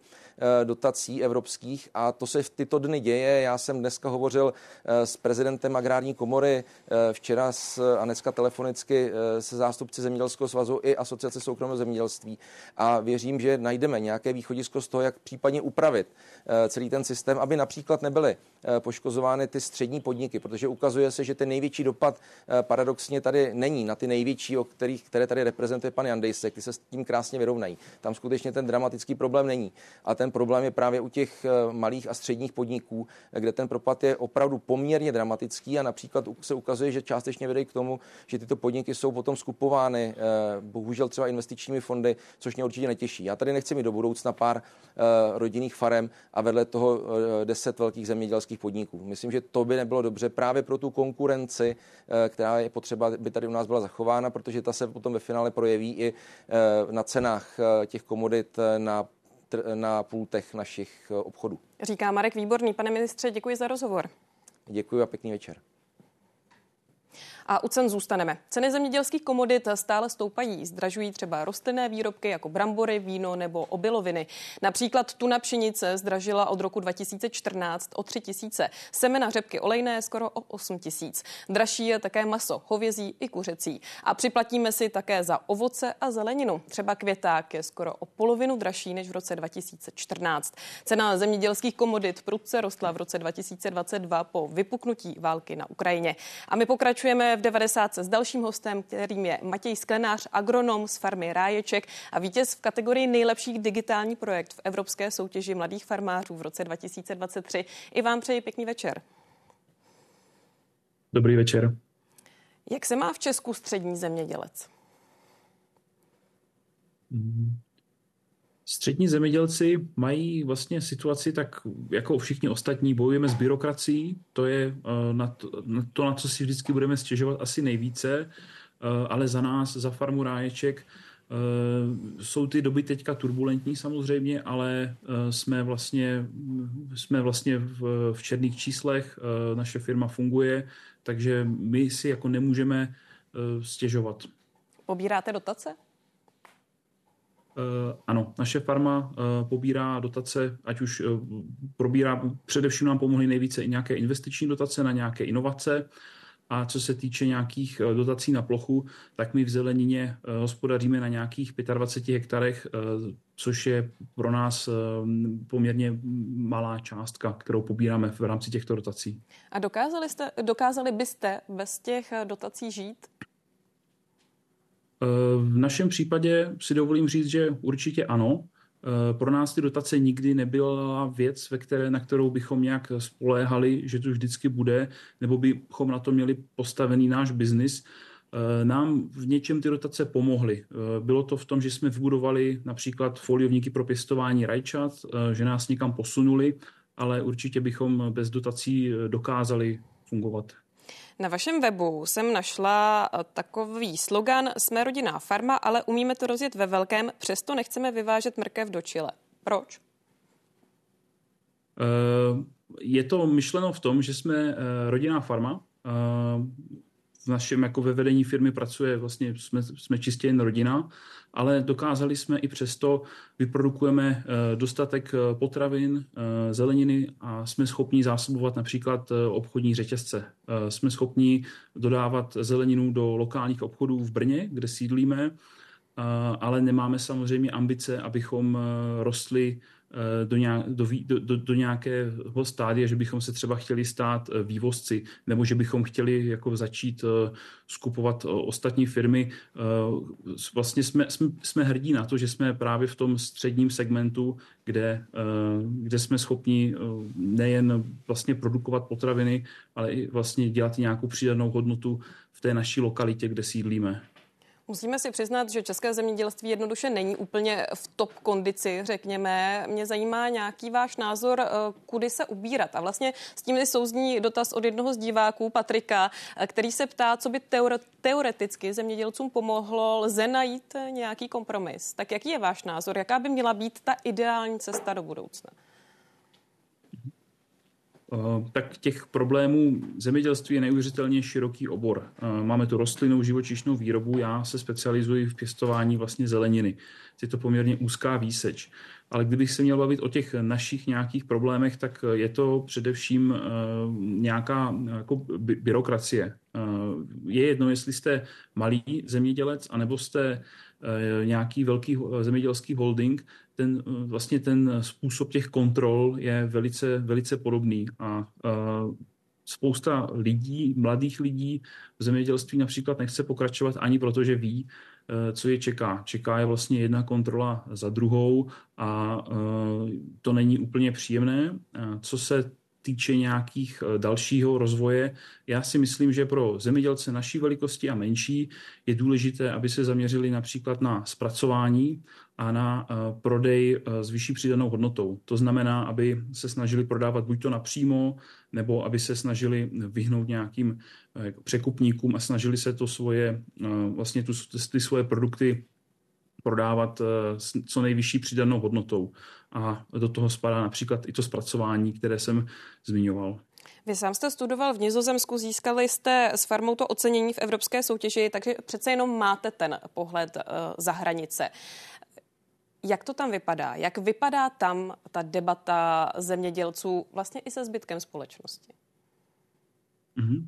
dotací evropských a to se v tyto dny děje. Já jsem dneska hovořil s prezidentem agrární komory včera s, a dneska telefonicky eh, se zástupci Zemědělského svazu i Asociace soukromého zemědělství a věřím, že najdeme nějaké východisko z toho, jak případně upravit eh, celý ten systém, aby například nebyly poškozovány ty střední podniky, protože ukazuje se, že ten největší dopad paradoxně tady není na ty největší, o kterých, které tady reprezentuje pan Jandejsek, ty se s tím krásně vyrovnají. Tam skutečně ten dramatický problém není. A ten problém je právě u těch malých a středních podniků, kde ten propad je opravdu poměrně dramatický a například se ukazuje, že částečně vede k tomu, že tyto podniky jsou potom skupovány, eh, bohužel třeba investičními fondy, což mě určitě netěší. Já tady nechci mít do budoucna pár eh, rodinných farem a vedle toho eh, deset velkých zemědělských podniků. Myslím, že to by nebylo dobře právě pro tu konkurenci, která je potřeba, by tady u nás byla zachována, protože ta se potom ve finále projeví i na cenách těch komodit na na pultech našich obchodů. Říká Marek Výborný. Pane ministře, děkuji za rozhovor. Děkuji a pěkný večer. A u cen zůstaneme. Ceny zemědělských komodit stále stoupají. Zdražují třeba rostlinné výrobky jako brambory, víno nebo obiloviny. Například tuna pšenice zdražila od roku 2014 o 3 tisíce. Semena řepky olejné skoro o 8 tisíc. Dražší je také maso, hovězí i kuřecí. A připlatíme si také za ovoce a zeleninu. Třeba květák je skoro o polovinu dražší než v roce 2014. Cena zemědělských komodit prudce rostla v roce 2022 po vypuknutí války na Ukrajině. A my pokračujeme v 90 s dalším hostem, kterým je Matěj Sklenář, agronom z farmy Ráječek a vítěz v kategorii nejlepších digitální projekt v Evropské soutěži mladých farmářů v roce 2023. I vám přeji pěkný večer. Dobrý večer. Jak se má v Česku střední zemědělec? Mm. Střední zemědělci mají vlastně situaci tak, jako všichni ostatní, bojujeme s byrokracií, to je eh, na to, na to, na co si vždycky budeme stěžovat asi nejvíce, eh, ale za nás, za farmu Ráječek, eh, jsou ty doby teďka turbulentní samozřejmě, ale jsme vlastně, jsme vlastně v, v černých číslech, naše firma funguje, takže my si jako nemůžeme stěžovat. Pobíráte dotace? Uh, ano, naše farma uh, pobírá dotace, ať už uh, probírá, především nám pomohly nejvíce i nějaké investiční dotace na nějaké inovace. A co se týče nějakých dotací na plochu, tak my v zelenině hospodaříme na nějakých 25 hektarech, což je pro nás poměrně malá částka, kterou pobíráme v rámci těchto dotací. A dokázali, jste, dokázali byste bez těch dotací žít? V našem případě si dovolím říct, že určitě ano. Pro nás ty dotace nikdy nebyla věc, ve které, na kterou bychom nějak spoléhali, že to vždycky bude, nebo bychom na to měli postavený náš biznis. nám v něčem ty dotace pomohly. Bylo to v tom, že jsme vybudovali například foliovníky pro pěstování rajčat, že nás někam posunuli, ale určitě bychom bez dotací dokázali fungovat. Na vašem webu jsem našla eh, takový slogan Jsme rodinná farma, ale umíme to rozjet ve velkém, přesto nechceme vyvážet mrkev do Chile. Proč? Eh, je to myšleno v tom, že jsme eh, rodinná farma. V našem jako ve vedení firmy pracuje vlastně, jsme, jsme čistě jen rodina ale dokázali jsme i přesto, vyprodukujeme eh, dostatek eh, potravin, eh, zeleniny a jsme schopni zásobovat například obchodní řetězce. Jsme schopni dodávat zeleninu do lokálních obchodů v Brně, kde sídlíme, ale nemáme samozřejmě ambice, abychom rostli do, nějak, do, do, do nějakého stádia, že bychom se třeba chtěli stát eh, vývozci, nebo že bychom chtěli jako začít eh, skupovat ostatní firmy. Vlastně jsme, jsme, jsme hrdí na to, že jsme právě v tom středním segmentu, kde, kde jsme schopni nejen vlastně produkovat potraviny, ale i vlastně dělat nějakou přidanou hodnotu v té naší lokalitě, kde sídlíme. Musíme si přiznat, že české zemědělství jednoduše není úplně v top kondici, řekněme. Mě zajímá nějaký váš názor, eh, kudy se ubírat. A vlastně s tím souzní dotaz od jednoho z diváků, Patrika, eh, který se ptá, co by teoreticky zemědělcům pomohlo, lze najít nějaký kompromis. Tak jaký je váš názor? Jaká by měla být ta ideální cesta do budoucna? Eh, tak těch problémů zemědělství je neuvěřitelně široký obor. Eh, máme tu rostlinnou živočišnou výrobu, já se specializuji v pěstování vlastně zeleniny. Je to poměrně úzká výseč. Ale kdybych se měl bavit o těch našich nějakých problémech, tak je to především eh, nějaká jako byrokracie. Je jedno, jestli jste malý zemědělec, anebo jste nějaký velký zemědělský holding, ten, vlastně ten způsob těch kontrol je velice, velice podobný a spousta lidí, mladých lidí v zemědělství například nechce pokračovat ani proto, že ví, e, co je čeká. Čeká je vlastně jedna kontrola za druhou a to není úplně příjemné. Co se týče nějakých e, dalšího rozvoje, já si myslím, že pro zemědělce naší velikosti a menší je důležité, aby se zaměřili například na zpracování a na eh, prodej eh, s vyšší přidanou hodnotou. To znamená, aby se snažili prodávat buď to napřímo, nebo aby se snažili vyhnout nějakým eh, překupníkům a snažili se to svoje, vlastně tu, ty svoje produkty prodávat s co nejvyšší přidanou hodnotou. A do toho spadá například i to zpracování, které jsem zmiňoval. Vy sám jste studoval v Nizozemsku, získali jste s farmou to ocenění v evropské soutěži, takže přece jenom máte ten pohled uh, za hranice. Jak to tam vypadá? Jak vypadá tam ta debata zemědělců vlastně i se zbytkem společnosti? Mm-hmm.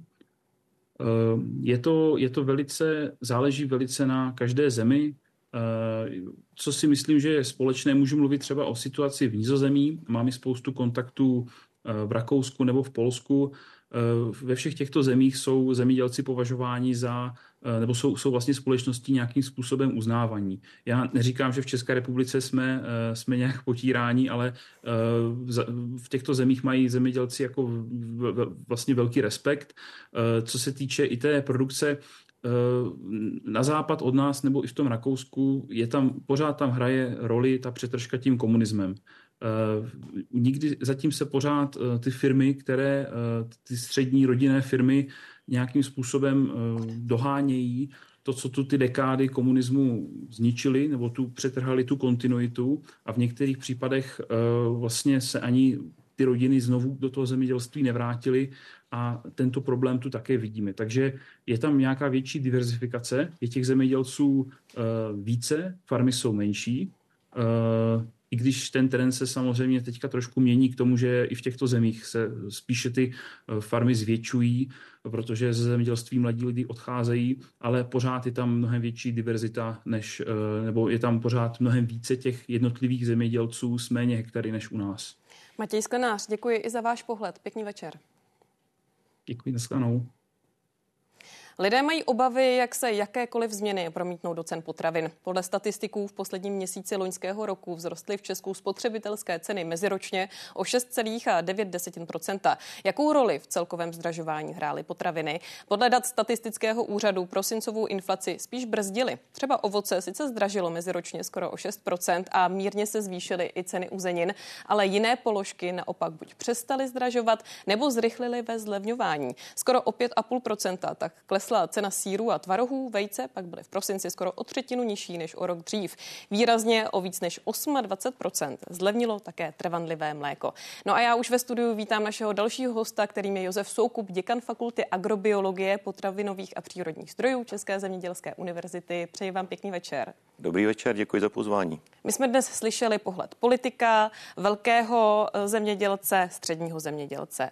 Je to, je to velice, záleží velice na každé zemi. Eh, co si myslím, že je společné, můžu mluvit třeba o situaci v Nizozemí. Máme spoustu kontaktů v Rakousku nebo v Polsku. Ve všech těchto zemích jsou zemědělci považováni za Eh, nebo jsou, jsou vlastně společností nějakým způsobem uznávaní. Já neříkám, že v České republice jsme, eh, jsme nějak potíráni, ale eh, v těchto zemích mají zemědělci jako vlastně velký respekt. Co se týče i té produkce, na západ od nás nebo i v tom Rakousku je tam, pořád tam hraje roli ta přetržka tím komunismem. Nikdy zatím se pořád ty firmy, které, ty střední rodinné firmy nějakým způsobem eh, dohánějí to, co tu ty dekády komunismu zničili, nebo tu přetrhali tu kontinuitu a v některých případech eh, vlastně se ani ty rodiny znovu do toho zemědělství nevrátily a tento problém tu také vidíme. Takže je tam nějaká větší diverzifikace, je těch zemědělců eh, více, farmy jsou menší, i když ten trend se samozřejmě teďka trošku mění k tomu, že i v těchto zemích se spíše ty eh, farmy zvětšují, protože ze zemědělství mladí lidi odcházejí, ale pořád je tam mnohem větší diverzita, než, eh, nebo je tam pořád mnohem více těch jednotlivých zemědělců s méně hektary než u nás. Matěj Sklenář, děkuji i za váš pohled. Pěkný večer. Děkuji, nashledanou. Lidé mají obavy, jak se jakékoliv změny promítnou do cen potravin. Podle statistiků v posledním měsíci loňského roku vzrostly v Česku spotřebitelské ceny meziročně o 6,9% Jakou roli v celkovém zdražování hrály potraviny? Podle dat statistického úřadu prosincovou inflaci spíš brzdily. Třeba ovoce sice zdražilo meziročně skoro o 6% a mírně se zvýšily i ceny uzenin, ale jiné položky naopak buď přestaly zdražovat nebo zrychlily ve zlevňování. Skoro o 5,5% tak klesla cena síru a tvarohů, vejce pak byly v prosinci skoro o třetinu nižší než o rok dřív. Výrazně o víc než 28% zlevnilo také trvanlivé mléko. No a já už ve studiu vítám našeho dalšího hosta, kterým je Josef Soukup, děkan fakulty agrobiologie, potravinových a přírodních zdrojů České zemědělské univerzity. Přeji vám pěkný večer. Dobrý večer, děkuji za pozvání. My jsme dnes slyšeli pohled politika, velkého eh, zemědělce, středního zemědělce.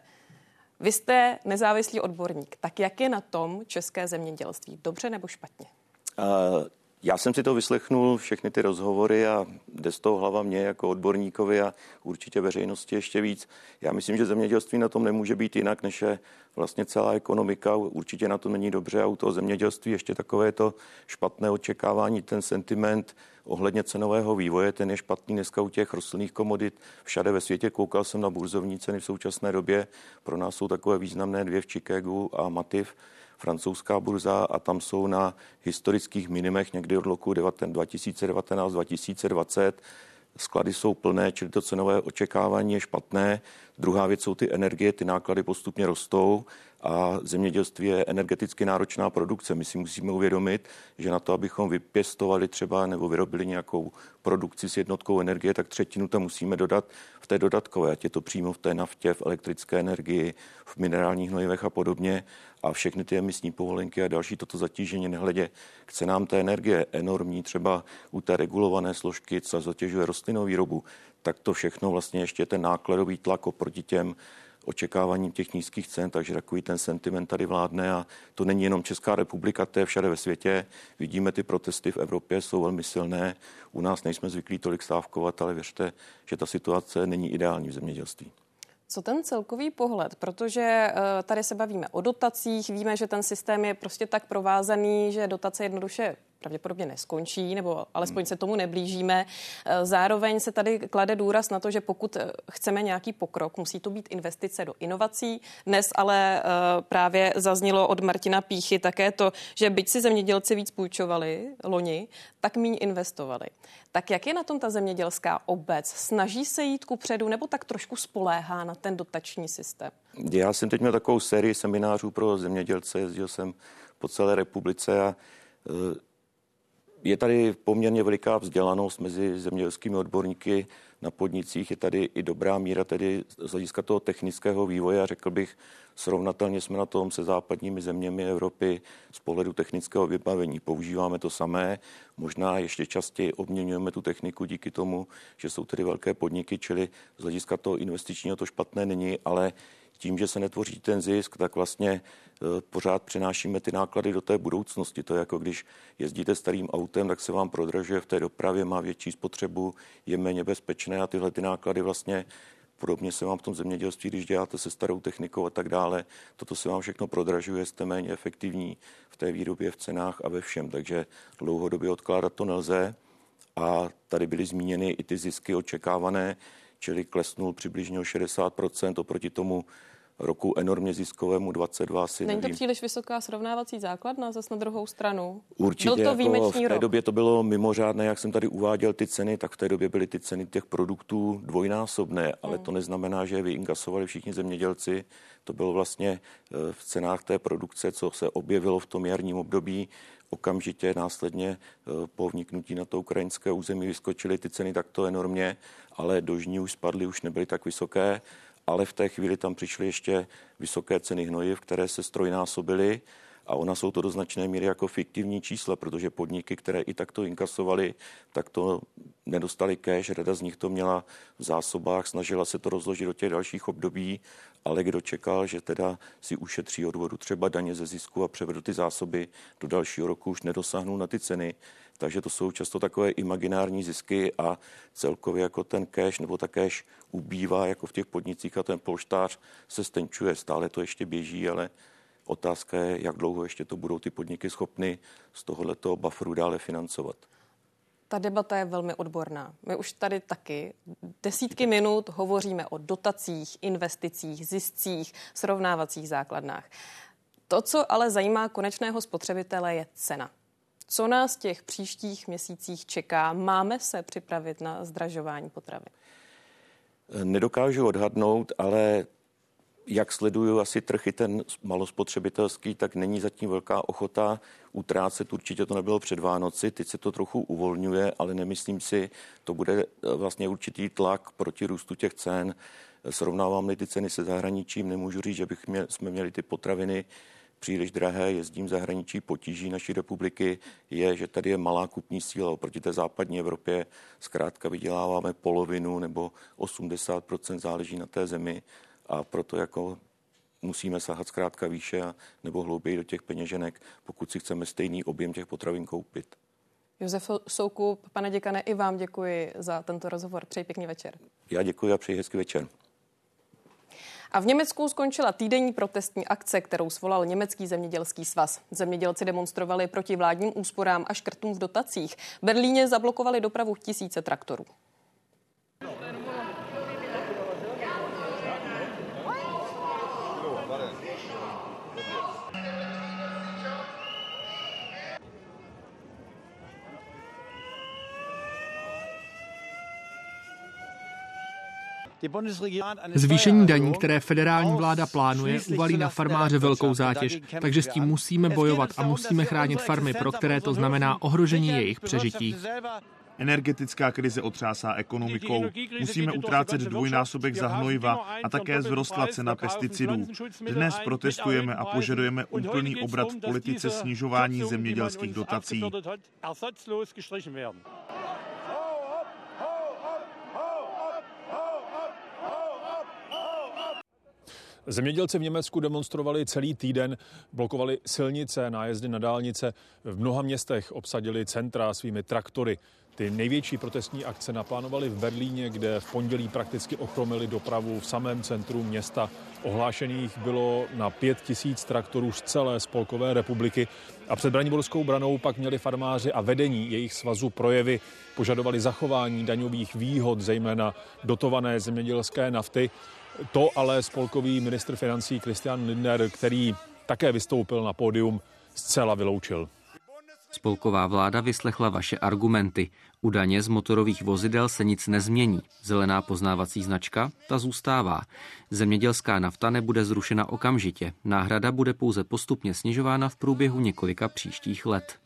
Vy jste nezávislý odborník, tak jak je na tom české zemědělství? Dobře nebo špatně? Uh, já jsem si to vyslechnul, všechny ty rozhovory a jde z toho hlava mě jako odborníkovi a určitě veřejnosti ještě víc. Já myslím, že zemědělství na tom nemůže být jinak, než je vlastně celá ekonomika. Určitě na to není dobře a u toho zemědělství ještě takové to špatné očekávání, ten sentiment ohledně cenového vývoje, ten je špatný dneska u těch rostlinných komodit. Všade ve světě koukal jsem na burzovní ceny v současné době. Pro nás jsou takové významné dvě v Chicagu a Mativ francouzská burza a tam jsou na historických minimech někdy od roku 2019-2020. Sklady jsou plné, čili to cenové očekávání je špatné. Druhá věc jsou ty energie, ty náklady postupně rostou a zemědělství je energeticky náročná produkce. My si musíme uvědomit, že na to, abychom vypěstovali třeba nebo vyrobili nějakou produkci s jednotkou energie, tak třetinu tam musíme dodat v té dodatkové, ať je to přímo v té naftě, v elektrické energii, v minerálních hnojivech a podobně. A všechny ty emisní povolenky a další toto zatížení, nehledě k cenám té energie, enormní třeba u té regulované složky, co zatěžuje rostlinnou výrobu, tak to všechno vlastně ještě ten nákladový tlak oproti těm očekáváním těch nízkých cen, takže takový ten sentiment tady vládne a to není jenom Česká republika, to je všade ve světě. Vidíme ty protesty v Evropě, jsou velmi silné. U nás nejsme zvyklí tolik stávkovat, ale věřte, že ta situace není ideální v zemědělství. Co ten celkový pohled? Protože eh, tady se bavíme o dotacích, víme, že ten systém je prostě tak provázaný, že dotace jednoduše pravděpodobně neskončí, nebo alespoň se tomu neblížíme. Eh, zároveň se tady klade důraz na to, že pokud eh, chceme nějaký pokrok, musí to být investice do inovací. Dnes ale právě zaznělo od Martina Píchy také to, že byť si zemědělci víc půjčovali loni, tak míň investovali. Tak jak je na tom ta zemědělská obec? Snaží se jít ku předu nebo tak trošku spoléhá na ten dotační systém? Já jsem teď měl takovou sérii seminářů pro zemědělce, jezdil jsem po celé republice a je tady poměrně veliká vzdělanost mezi zemědělskými odborníky na podnicích. Je tady i dobrá míra tedy z hlediska toho technického vývoje a řekl bych, srovnatelně jsme na tom se západními zeměmi Evropy z pohledu technického vybavení. Používáme to samé, možná ještě častěji obměňujeme tu techniku díky tomu, že jsou tedy velké podniky, čili z hlediska toho investičního to špatné není, ale tím, že se netvoří ten zisk, tak vlastně e, pořád přenášíme ty náklady do té budoucnosti. To je jako když jezdíte starým autem, tak se vám prodražuje v té dopravě, má větší spotřebu, je méně bezpečné a tyhle ty náklady vlastně Podobně se vám v tom zemědělství, když děláte se starou technikou a tak dále, toto se vám všechno prodražuje, jste méně efektivní v té výrobě, v cenách a ve všem. Takže dlouhodobě odkládat to nelze. A tady byly zmíněny i ty zisky očekávané, čili klesnul přibližně o 60% oproti tomu roku enormně ziskovému 22 asi Není to nevím. příliš vysoká srovnávací základna zase na druhou stranu? Určitě, Byl to jako výjimečný v té rok. době to bylo mimořádné, jak jsem tady uváděl ty ceny, tak v té době byly ty ceny těch produktů dvojnásobné, ale hmm. to neznamená, že je vyinkasovali všichni zemědělci. To bylo vlastně eh, v cenách té produkce, co se objevilo v tom jarním období. Okamžitě následně eh, po vniknutí na to ukrajinské území vyskočily ty ceny takto enormně, ale do žní už spadly, už nebyly tak vysoké ale v té chvíli tam přišly ještě vysoké ceny hnojiv, které se strojnásobily a ona jsou to do značné míry jako fiktivní čísla, protože podniky, které i takto inkasovaly, tak to nedostali cash, rada z nich to měla v zásobách, snažila se to rozložit do těch dalších období, ale kdo čekal, že teda si ušetří odvodu třeba daně ze zisku a převedou ty zásoby do dalšího roku, už nedosáhnou na ty ceny, takže to jsou často takové imaginární zisky a celkově jako ten cash nebo ta cash ubývá jako v těch podnicích a ten polštář se stenčuje. Stále to ještě běží, ale Otázka je, jak dlouho ještě to budou ty podniky schopny z tohoto bufferu dále financovat. Ta debata je velmi odborná. My už tady taky desítky minut hovoříme o dotacích, investicích, ziscích, srovnávacích základnách. To, co ale zajímá konečného spotřebitele, je cena. Co nás v těch příštích měsících čeká? Máme se připravit na zdražování potravy? Nedokážu odhadnout, ale jak sleduju asi trh i ten malospotřebitelský, tak není zatím velká ochota utrácet. Určitě to nebylo před Vánoci, teď se to trochu uvolňuje, ale nemyslím si, to bude eh, vlastně určitý tlak proti růstu těch cen. Srovnávám-li ty ceny se zahraničím, nemůžu říct, že bych měl, jsme měli ty potraviny příliš drahé, jezdím zahraničí, potíží naší republiky je, že tady je malá kupní síla oproti té západní Evropě. Zkrátka vyděláváme polovinu nebo 80%, záleží na té zemi a proto jako musíme sahat zkrátka výše nebo hlouběji do těch peněženek, pokud si chceme stejný objem těch potravin koupit. Josef Soukup, pane děkane, i vám děkuji za tento rozhovor. Přeji pěkný večer. Já děkuji a přeji hezký večer. A v Německu skončila týdenní protestní akce, kterou svolal Německý zemědělský svaz. Zemědělci demonstrovali proti vládním úsporám a škrtům v dotacích. V Berlíně zablokovali dopravu tisíce traktorů. Zvýšení daní, které federální vláda plánuje, uvalí na farmáře velkou zátěž, takže s tím musíme bojovat a musíme chránit farmy, pro které to znamená ohrožení jejich přežití. Energetická krize otřásá ekonomikou. Musíme utrácet dvojnásobek za hnojiva a také zrostla cena pesticidů. Dnes protestujeme a požadujeme úplný obrat v politice snižování zemědělských dotací. Zemědělci v Německu demonstrovali celý týden, blokovali silnice, nájezdy na dálnice. V mnoha městech obsadili centra svými traktory. Ty největší protestní akce naplánovali v Berlíně, kde v pondělí prakticky ochromili dopravu v samém centru města. Ohlášených bylo na pět tisíc traktorů z celé spolkové republiky a před Braniborskou branou pak měli farmáři a vedení jejich svazu projevy. Požadovali zachování daňových výhod, zejména dotované zemědělské nafty. To ale spolkový ministr financí Christian Lindner, který také vystoupil na pódium, zcela vyloučil. Spolková vláda vyslechla vaše argumenty. U daně z motorových vozidel se nic nezmění. Zelená poznávací značka, ta zůstává. Zemědělská nafta nebude zrušena okamžitě. Náhrada bude pouze postupně snižována v průběhu několika příštích let.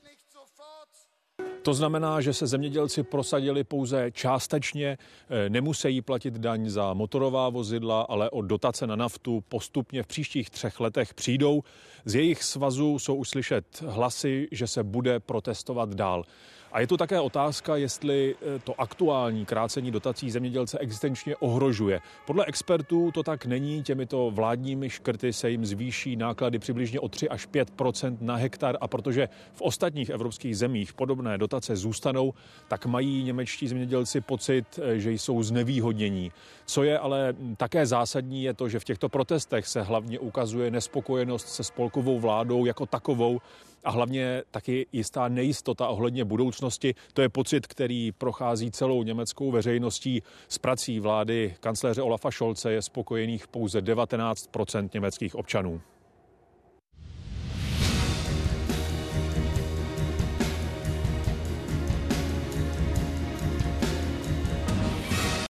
To znamená, že se zemědělci prosadili pouze částečně, eh, nemusí platit daň za motorová vozidla, ale o dotace na naftu postupně v příštích třech letech přijdou. Z jejich svazu jsou už slyšet hlasy, že se bude protestovat dál. A je tu také otázka, jestli eh, to aktuální krácení dotací zemědělce existenčně ohrožuje. Podle expertů to tak není. Těmito vládními škrty se jim zvýší náklady přibližně o 3 až 5% na hektar a protože v ostatních evropských zemích podobné dotace zůstanou, tak mají němečtí zemědělci pocit, eh, že jsou znevýhodnění. Co je ale také zásadní, je to, že v těchto protestech se hlavně ukazuje nespokojenost se spolkovou vládou jako takovou a hlavně taky jistá nejistota ohledně budoucnosti. To je pocit, který prochází celou německou veřejností. S prací vlády kancléře Olafa Scholze je spokojených pouze 19% německých občanů.